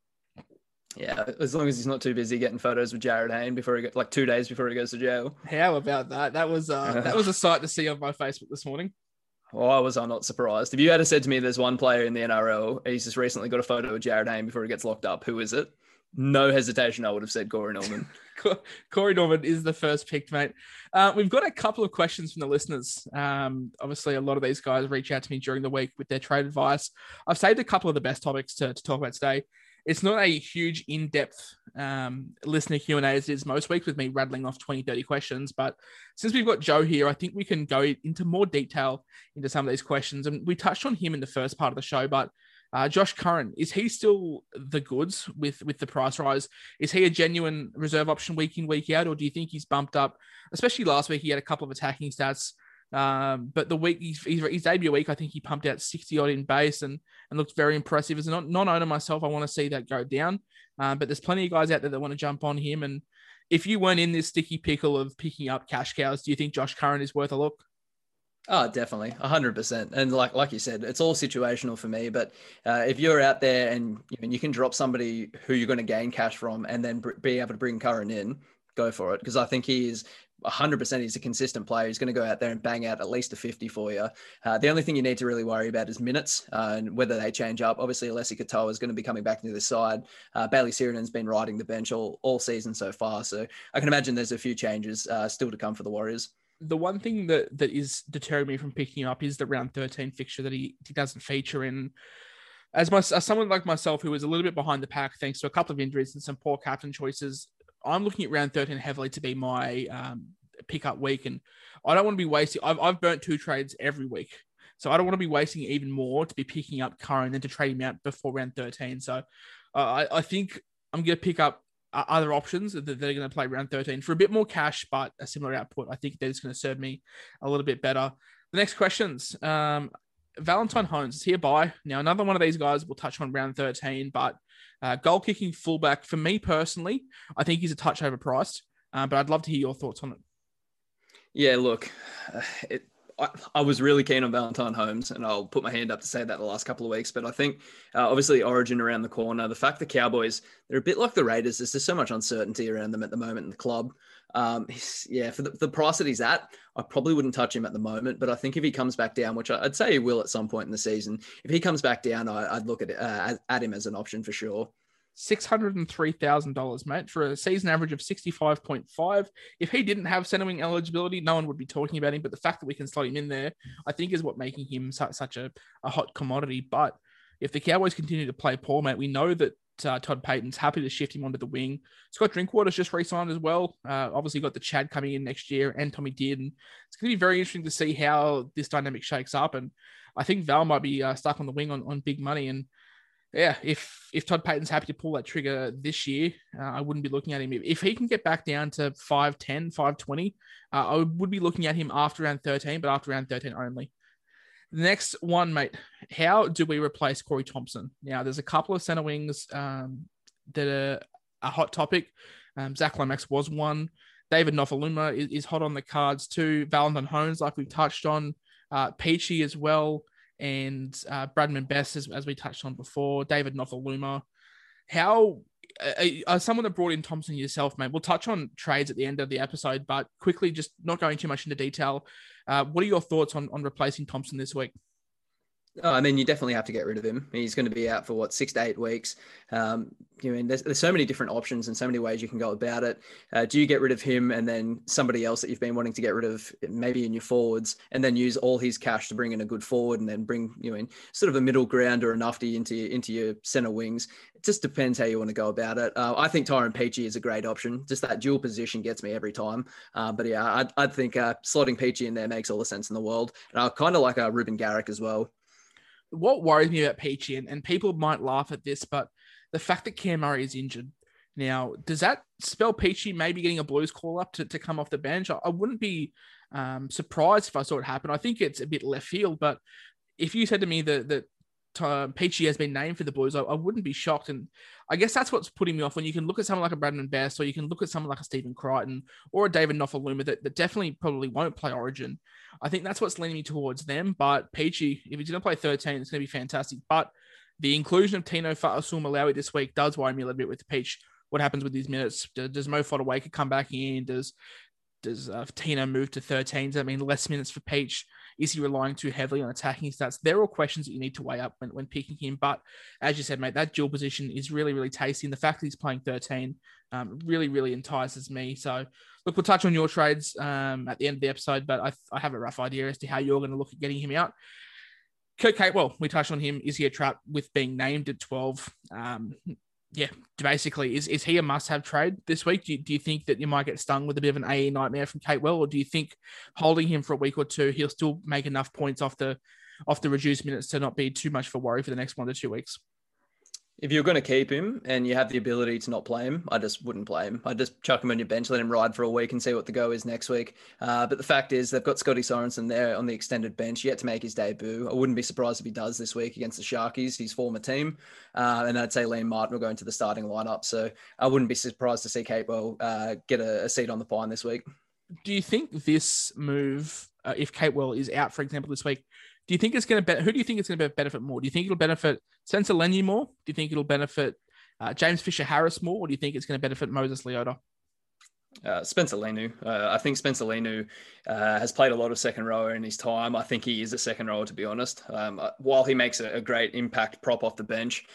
Yeah, as long as he's not too busy getting photos with Jarryd Hayne before he get like two days before he goes to jail. How about that? That was uh, that was a <laughs> sight to see on my Facebook this morning. Why was I not surprised? If you had said to me, "There's one player in the NRL, he's just recently got a photo of Jarryd Hayne before he gets locked up," who is it? No hesitation, I would have said Corey Norman. <laughs> Corey Norman is the first pick, mate. Uh, we've got a couple of questions from the listeners. Um, obviously, a lot of these guys reach out to me during the week with their trade advice. I've saved a couple of the best topics to, to talk about today. It's not a huge in-depth um, listener Q&A as it is most weeks with me rattling off 20, 30 questions. But since we've got Joe here, I think we can go into more detail into some of these questions. And we touched on him in the first part of the show, but uh, Josh Curran, is he still the goods with with the price rise? Is he a genuine reserve option week in week out, or do you think he's bumped up? Especially last week, he had a couple of attacking stats, um, but the week he's, his debut week, I think he pumped out sixty odd in base and and looked very impressive. As a non owner myself, I want to see that go down. Um, but there's plenty of guys out there that want to jump on him. And if you weren't in this sticky pickle of picking up cash cows, do you think Josh Curran is worth a look? Oh, definitely, hundred percent. And like like you said, it's all situational for me. But uh, if you're out there and you, know, you can drop somebody who you're going to gain cash from, and then br- be able to bring Curran in, go for it because I think he is 100% he's a consistent player. He's going to go out there and bang out at least a 50 for you. Uh, the only thing you need to really worry about is minutes uh, and whether they change up. Obviously, Alessi Katoa is going to be coming back into the side. Uh, Bayley Sironen's been riding the bench all, all season so far. So I can imagine there's a few changes uh, still to come for the Warriors. The one thing that, that is deterring me from picking up is the round 13 fixture that he, he doesn't feature in as my as someone like myself who is a little bit behind the pack thanks to a couple of injuries and some poor captain choices, I'm looking at round 13 heavily to be my um, pickup week, and I don't want to be wasting. I've I've burnt two trades every week, so I don't want to be wasting even more to be picking up Curran than to trade him out before round 13. So uh, I I think I'm going to pick up uh, other options that they're going to play round 13 for a bit more cash, but a similar output. I think that is going to serve me a little bit better. The next questions. Um, Valentine Holmes is hereby. Now, another one of these guys we'll touch on round 13, but uh, goal kicking fullback, for me personally, I think he's a touch overpriced, uh, but I'd love to hear your thoughts on it. Yeah, look, it, I, I, was really keen on Valentine Holmes, and I'll put my hand up to say that the last couple of weeks. But I think, uh, obviously, Origin around the corner, the fact the Cowboys, they're a bit like the Raiders. There's just so much uncertainty around them at the moment in the club. Um, yeah, for the, the, price that he's at, I probably wouldn't touch him at the moment. But I think if he comes back down, which I'd say he will at some point in the season, if he comes back down, I, would look at uh, at him as an option for sure. $603,000, mate, for a season average of 65.5. If he didn't have center wing eligibility, no one would be talking about him. But the fact that we can slot him in there, I think, is what making him such, such a, a hot commodity. But if the Cowboys continue to play poor, mate, we know that uh, Todd Payten's happy to shift him onto the wing. Scott Drinkwater's just re-signed as well. Uh, obviously, got the Chad coming in next year, and Tommy did, it's going to be very interesting to see how this dynamic shakes up. And I think Val might be uh, stuck on the wing on, on big money. And yeah, if if Todd Payten's happy to pull that trigger this year, uh, I wouldn't be looking at him. If he can get back down to 5'10, 5'20, uh, I would be looking at him after round 13, but after round 13 only. The next one, mate. How do we replace Corey Thompson? Now, there's a couple of center wings um, that are a hot topic. Um, Zac Lomax was one. David Nofoaluma is, is, hot on the cards too. Valentine Holmes, like we've touched on. Uh, Peachey as well. And uh, Bradman Best, as, as we touched on before. David Nofoaluma. How uh, someone that brought in Thompson yourself, mate. We'll touch on trades at the end of the episode, but quickly, just not going too much into detail. Uh, what are your thoughts on, on replacing Thompson this week? Oh, I mean, you definitely have to get rid of him. He's going to be out for what six to eight weeks. Um, you mean there's, there's so many different options and so many ways you can go about it. Uh, do you get rid of him and then somebody else that you've been wanting to get rid of, maybe in your forwards, and then use all his cash to bring in a good forward and then bring you know, in sort of a middle ground or a nufty into into your center wings? It just depends how you want to go about it. Uh, I think Tyrone Peachey is a great option. Just that dual position gets me every time. Uh, but yeah, I'd, I'd think uh, slotting Peachey in there makes all the sense in the world. And I kind of like uh, Reuben Garrick as well what worries me about Peachey, and, and people might laugh at this, but the fact that Cam Murray is injured now, does that spell Peachey maybe getting a Blues call up to, to come off the bench? I, I wouldn't be um, surprised if I saw it happen. I think it's a bit left field, but if you said to me that that uh, Peachey has been named for the Blues, I, I, wouldn't be shocked. And I guess that's what's putting me off when you can look at someone like a Bradman Best or you can look at someone like a Stephen Crichton or a David Nofoaluma that, that definitely probably won't play Origin. I think that's what's leaning me towards them. But Peachey, if he's going to play 13, it's going to be fantastic. But the inclusion of Tino Fa'asuamaleaui this week does worry me a little bit with Peach. What happens with these minutes? Does Mo Fotuaika come back in? Does does uh, Tino move to 13? Does that mean less minutes for Peach? Is he relying too heavily on attacking stats? They're all questions that you need to weigh up when, when picking him. But as you said, mate, that dual position is really, really tasty. And the fact that he's playing 13 um, really, really entices me. So, look, we'll touch on your trades um, at the end of the episode, but I, I have a rough idea as to how you're going to look at getting him out. Kurt Well, we touched on him. Is he a trap with being named at 12? Um, yeah, basically, is, is he a must have trade this week? Do you, do you think that you might get stung with a bit of an AE nightmare from Capewell, or do you think holding him for a week or two, he'll still make enough points off the off the reduced minutes to not be too much for worry for the next one to two weeks? If you're going to keep him and you have the ability to not play him, I just wouldn't play him. I'd just chuck him on your bench, let him ride for a week and see what the go is next week. Uh, but the fact is, they've got Scotty Sorensen there on the extended bench, yet to make his debut. I wouldn't be surprised if he does this week against the Sharkies, his former team. Uh, and I'd say Liam Martin will go into the starting lineup. So I wouldn't be surprised to see Capewell uh, get a, a, seat on the pine this week. Do you think this move, uh, if Capewell is out, for example, this week, do you think it's going to be, who do you think it's going to benefit more? Do you think it'll benefit Spencer Leniu more? Do you think it'll benefit uh, James Fisher Harris more, or do you think it's going to benefit Moses Leota? Uh, Spencer Leniu. Uh, I think Spencer Leniu uh, has played a lot of second rower in his time. I think he is a second rower, to be honest. Um, uh, while he makes a, a, great impact prop off the bench,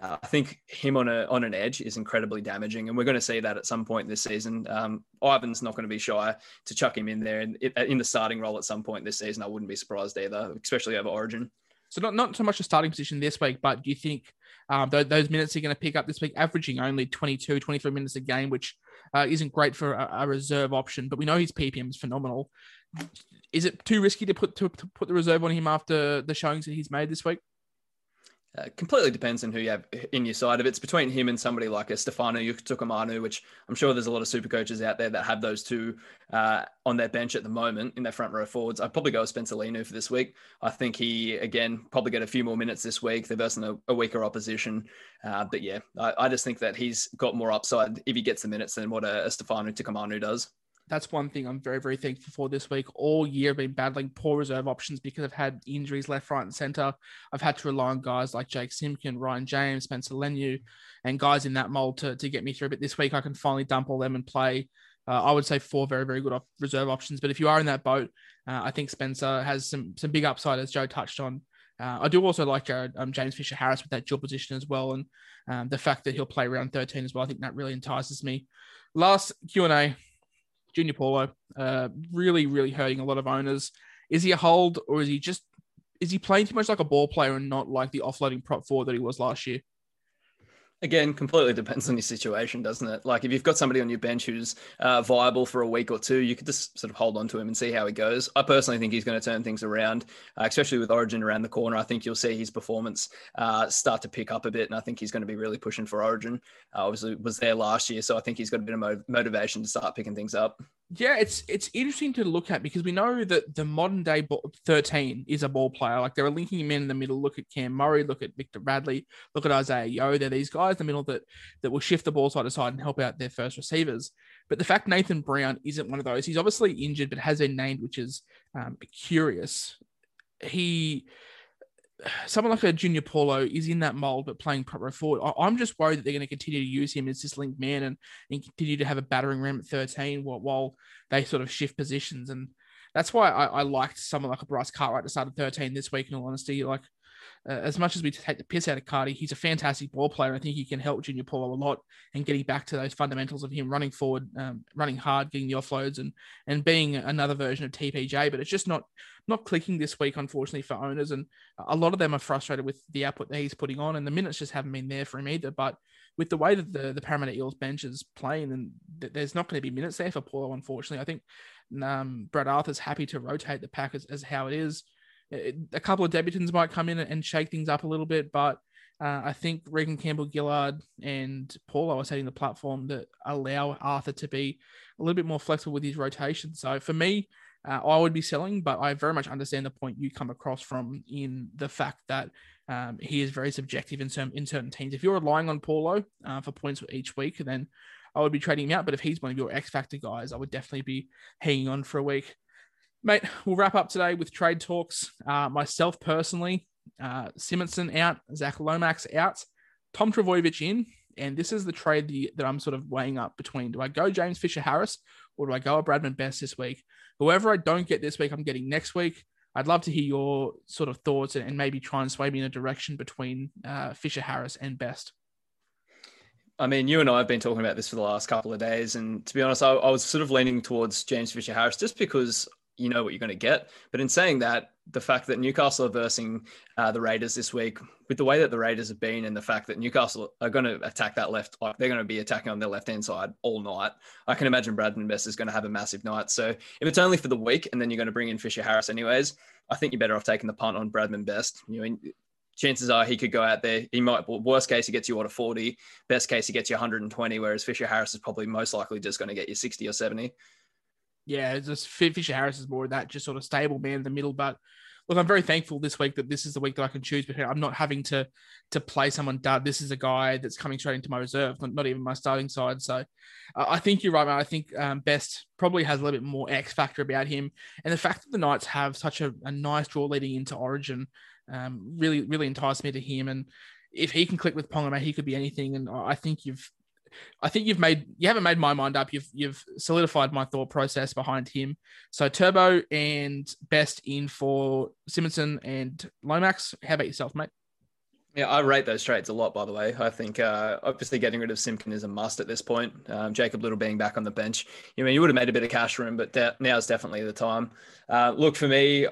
uh, I think him on a on an edge is incredibly damaging, and we're going to see that at some point this season. Um, Ivan's not going to be shy to chuck him in there in, in the starting role at some point this season. I wouldn't be surprised either, especially over Origin. So not not so much a starting position this week, but do you think um, th- those minutes are going to pick up this week, averaging only 22, 23 minutes a game, which uh, isn't great for a, a, reserve option. But we know his PPM is phenomenal. Is it too risky to put to, to put the reserve on him after the showings that he's made this week? Uh, completely depends on who you have in your side. If it's between him and somebody like a Stefano Utoikamanu, which I'm sure there's a lot of super coaches out there that have those two uh, on their bench at the moment in their front row forwards, I'd probably go with Spencer Leniu for this week. I think he, again, probably get a few more minutes this week. They're versing a, a weaker opposition. Uh, but yeah, I, I, just think that he's got more upside if he gets the minutes than what a, a Stefano Utoikamanu does that's one thing I'm very, very thankful for this week. All year, I've been battling poor reserve options because I've had injuries left, right, and center. I've had to rely on guys like Jake Simpkin, Ryan James, Spencer Leniu, and guys in that mold to, to get me through. But this week, I can finally dump all them and play. Uh, I would say four very, very good reserve options. But if you are in that boat, uh, I think Spencer has some some big upside, as Joe touched on. Uh, I do also like Jared, um, James Fisher Harris with that dual position as well, and um, the fact that he'll play around 13 as well. I think that really entices me. Last Q and A Junior Paulo, uh, really, really hurting a lot of owners. Is he a hold or is he just is he playing too much like a ball player and not like the offloading prop forward that he was last year? Again, completely depends on your situation, doesn't it? Like if you've got somebody on your bench who's uh, viable for a week or two, you could just sort of hold on to him and see how he goes. I personally think he's going to turn things around, uh, especially with Origin around the corner. I think you'll see his performance uh, start to pick up a bit, and I think he's going to be really pushing for Origin. Uh, obviously, was there last year, so I think he's got a bit of motivation to start picking things up. Yeah, it's it's interesting to look at because we know that the modern day 13 is a ball player. Like they're linking him in, the middle. Look at Cam Murray, look at Victor Radley, look at Isaiah Yeo. They're these guys in the middle that that will shift the ball side to side and help out their first receivers. But the fact Nathan Brown isn't one of those, he's obviously injured, but has been named, which is um, curious. He someone like a Junior Paulo is in that mold, but playing proper forward. I, am just worried that they're going to continue to use him as this link man and, and continue to have a battering ram at 13 while, while they sort of shift positions. And that's why I, I liked someone like a Bryce Cartwright to start at 13 this week, in all honesty. Like, uh, as much as we take the piss out of Cardi, he's a fantastic ball player. I think he can help Junior Paulo a lot and getting back to those fundamentals of him running forward, um, running hard, getting the offloads, and and being another version of TPJ. But it's just not not clicking this week, unfortunately, for owners. And a lot of them are frustrated with the output that he's putting on, and the minutes just haven't been there for him either. But with the way that the, the Parramatta Eels bench is playing, and th- there's not going to be minutes there for Paulo, unfortunately. I think um, Brad Arthur's happy to rotate the pack as, as how it is. A couple of debutants might come in and shake things up a little bit, but uh, I think Reagan Campbell Gillard and Paulo are setting the platform that allow Arthur to be a little bit more flexible with his rotation. So for me, uh, I would be selling, but I very much understand the point you come across from in the fact that um, he is very subjective in certain in certain teams. If you're relying on Paulo uh, for points each week, then I would be trading him out. But if he's one of your X factor guys, I would definitely be hanging on for a week. Mate, we'll wrap up today with trade talks. Uh, myself personally, uh, Simonson out, Zac Lomax out, Tom Trbojevic in, and this is the trade that I'm sort of weighing up between: do I go James Fisher Harris or do I go a Bradman Best this week? Whoever I don't get this week, I'm getting next week. I'd love to hear your sort of thoughts and, maybe try and sway me in a direction between uh, Fisher Harris and Best. I mean, you and I have been talking about this for the last couple of days, and to be honest, I, I was sort of leaning towards James Fisher Harris just because you know what you're going to get. But in saying that, the fact that Newcastle are versing uh, the Raiders this week, with the way that the Raiders have been, and the fact that Newcastle are going to attack that left, like they're going to be attacking on their left hand side all night, I can imagine Bradman Best is going to have a massive night. So if it's only for the week, and then you're going to bring in Fisher Harris anyways, I think you're better off taking the punt on Bradman Best. You know, chances are he could go out there. He might, worst case, he gets you what a 40. Best case, he gets you 120, whereas Fisher Harris is probably most likely just going to get you 60 or 70 yeah, just Fisher Harris is more of that just sort of stable man in the middle. But look, I'm very thankful this week that this is the week that I can choose because I'm not having to to play someone dud. This is a guy that's coming straight into my reserve, not, not even my starting side. So uh, I think you're right, man. I think um, Best probably has a little bit more X factor about him, and the fact that the Knights have such a, a nice draw leading into Origin um, really really enticed me to him. And if he can click with Ponga, he could be anything. And I think you've I think you've made you haven't made my mind up. You've you've solidified my thought process behind him. So Turbo and Best in for Simonson and Lomax. How about yourself, mate? Yeah, I rate those trades a lot, by the way. I think uh, obviously getting rid of Simpkin is a must at this point. Um, Jacob Liddle being back on the bench. You I mean you would have made a bit of cash room, but de- now is definitely the time. Uh, look, for me,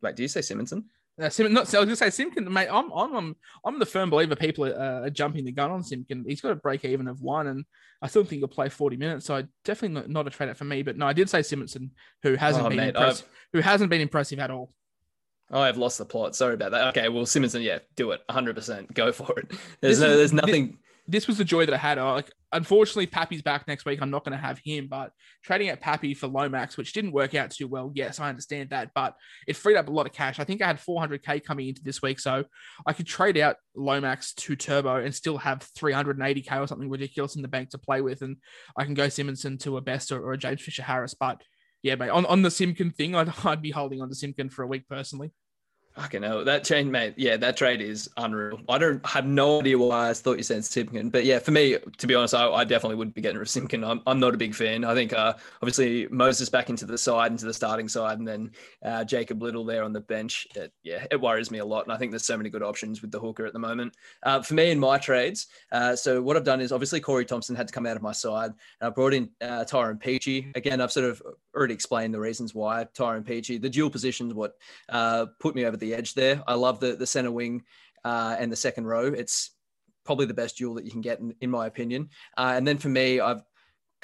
wait, do you say Simonson? Uh, Sim, not, so I was gonna say Simpkin, mate. I'm, I'm, I'm, I'm the firm believer people are, are jumping the gun on Simpkin. He's got a break even of one, and I still think he'll play 40 minutes. So definitely not, not a trade for me. But no, I did say Simonson, who hasn't Oh, been mate, impressive, who hasn't been impressive at all. Oh, I've lost the plot. Sorry about that. Okay, well, Simonson, yeah, do it. 100%. Go for it. There's This no, there's nothing. This was the joy that I had. I, like, unfortunately, Pappy's back next week. I'm not going to have him, but trading out Pappy for Lomax, which didn't work out too well. Yes, I understand that, but it freed up a lot of cash. I think I had 400k coming into this week, so I could trade out Lomax to Turbo and still have 380k or something ridiculous in the bank to play with, and I can go Simonson to a Best or, or a James Fisher Harris. But yeah, mate, on, on the Simpkin thing, I'd, <laughs> I'd be holding on to Simpkin for a week personally. Fucking hell. That chain, mate. Yeah, that trade is unreal. I don't have no idea why I thought you said Simpkin. But yeah, for me, to be honest, I, I definitely wouldn't be getting rid of Simpkin. I'm, I'm not a big fan. I think uh, obviously Moses back into the side, into the starting side, and then uh, Jacob Liddle there on the bench. It, yeah, it worries me a lot. And I think there's so many good options with the hooker at the moment. Uh, for me in my trades, uh, so what I've done is obviously Corey Thompson had to come out of my side. And I brought in uh, Tyrone Peachey. Again, I've sort of already explained the reasons why Tyrone Peachey, the dual positions, what uh, put me over the edge there. I love the the center wing uh, and the second row. It's probably the best dual that you can get, in, in my opinion. Uh, and then for me, I've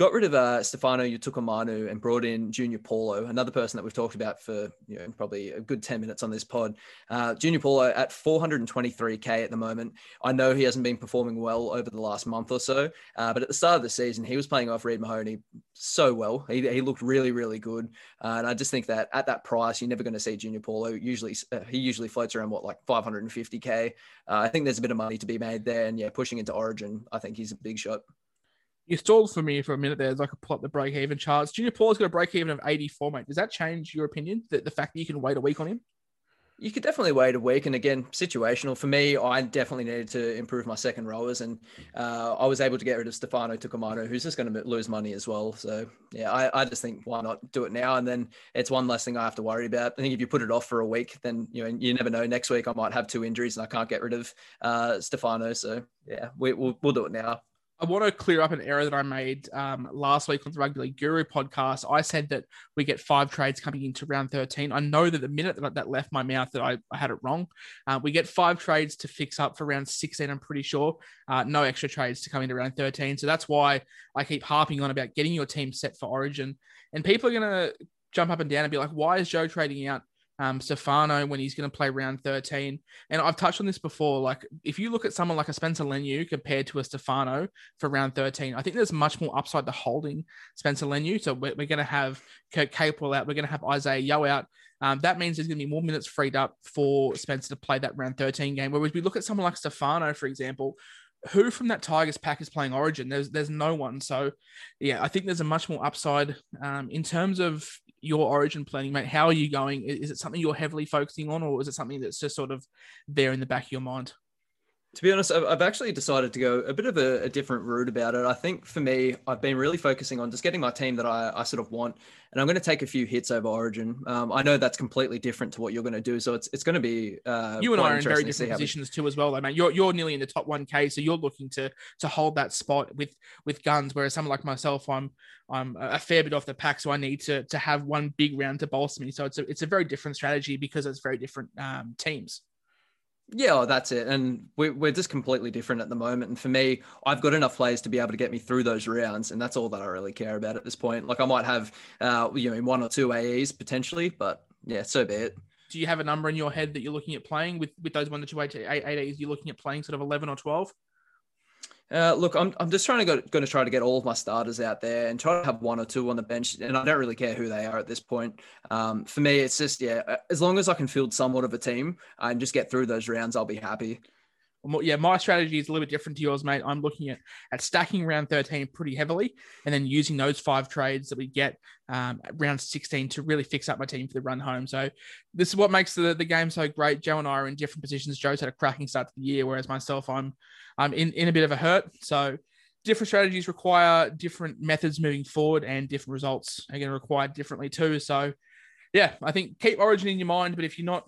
got rid of uh, Stefano Utoikamanu and brought in Junior Paulo, another person that we've talked about for you know probably a good 10 minutes on this pod. Uh, Junior Paulo at 423k at the moment. I know he hasn't been performing well over the last month or so, uh, but at the start of the season, he was playing off Reed Mahoney so well. He, he looked really, really good. Uh, and I just think that at that price, you're never going to see Junior Paulo. Usually, uh, he usually floats around what, like 550k. Uh, I think there's a bit of money to be made there. And yeah, pushing into Origin, I think he's a big shot. You stalled for me for a minute there as I could up the break even charts. Junior Paulo's got a break even of 84, mate. Does that change your opinion? that the fact that you can wait a week on him? You could definitely wait a week. And again, situational. For me, I definitely needed to improve my second rowers. And uh, I was able to get rid of Stefano Utoikamanu, who's just going to lose money as well. So, yeah, I, I just think why not do it now? And then it's one less thing I have to worry about. I think if you put it off for a week, then, you know, you never know. Next week, I might have two injuries and I can't get rid of uh, Stefano. So, yeah, we, we'll, we'll do it now. I want to clear up an error that I made um, last week on the Rugby League Guru podcast. I said that we get five trades coming into round 13. I know that the minute that that left my mouth that I, I had it wrong. Uh, we get five trades to fix up for round 16, I'm pretty sure. Uh, no extra trades to come into round 13. So that's why I keep harping on about getting your team set for Origin. And people are going to jump up and down and be like, why is Joe trading out um, Stefano when he's going to play round 13. And I've touched on this before. Like, if you look at someone like a Spencer Leniu compared to a Stefano for round 13, I think there's much more upside to holding Spencer Leniu. So we're, we're going to have Kurt Capewell out. We're going to have Isaiah Yeo out. Um, that means there's going to be more minutes freed up for Spencer to play that round 13 game. Whereas we look at someone like Stefano, for example, who from that Tigers pack is playing Origin? There's there's no one. So yeah, I think there's a much more upside um, in terms of your Origin planning, mate. How are you going? Is it something you're heavily focusing on, or is it something that's just sort of there in the back of your mind? To be honest, I've actually decided to go a bit of a, a different route about it. I think for me, I've been really focusing on just getting my team that I, I sort of want, and I'm going to take a few hits over Origin. Um, I know that's completely different to what you're going to do, so it's it's going to be uh, you and I are in very interesting to see different how we- positions too, as well. Though, mate, you're you're nearly in the top one k, so you're looking to to hold that spot with with guns. Whereas someone like myself, I'm I'm a fair bit off the pack, so I need to to have one big round to bolster me. So it's a it's a very different strategy because it's very different um, teams. Yeah, well, that's it. And we're, we're just completely different at the moment. And for me, I've got enough players to be able to get me through those rounds. And that's all that I really care about at this point. Like I might have, uh, you know, one or two AEs potentially, but yeah, so be it. Do you have a number in your head that you're looking at playing with with those one to AES? You're looking at playing sort of eleven or twelve. Uh, look, I'm, I'm just trying to go, going to try to get all of my starters out there and try to have one or two on the bench. And I don't really care who they are at this point. Um, for me, it's just, yeah, as long as I can field somewhat of a team and just get through those rounds, I'll be happy. Yeah, my strategy is a little bit different to yours, mate. I'm looking at at stacking round 13 pretty heavily, and then using those five trades that we get um, round 16 to really fix up my team for the run home. So this is what makes the, the game so great. Joe and I are in different positions. Joe's had a cracking start to the year, whereas myself, I'm I'm in, in a bit of a hurt. So different strategies require different methods moving forward, and different results are going to require differently too. So, yeah, I think keep Origin in your mind, but if you're not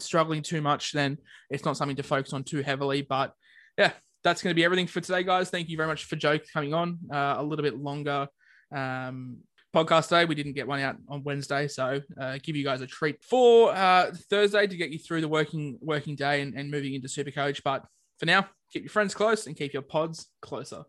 struggling too much, then it's not something to focus on too heavily. But yeah, that's going to be everything for today, guys. Thank you very much for Joe coming on uh, a little bit longer. Um, podcast day. We didn't get one out on Wednesday, so uh, give you guys a treat for uh, Thursday to get you through the working working day and, and moving into Supercoach. But for now, keep your friends close and keep your pods closer.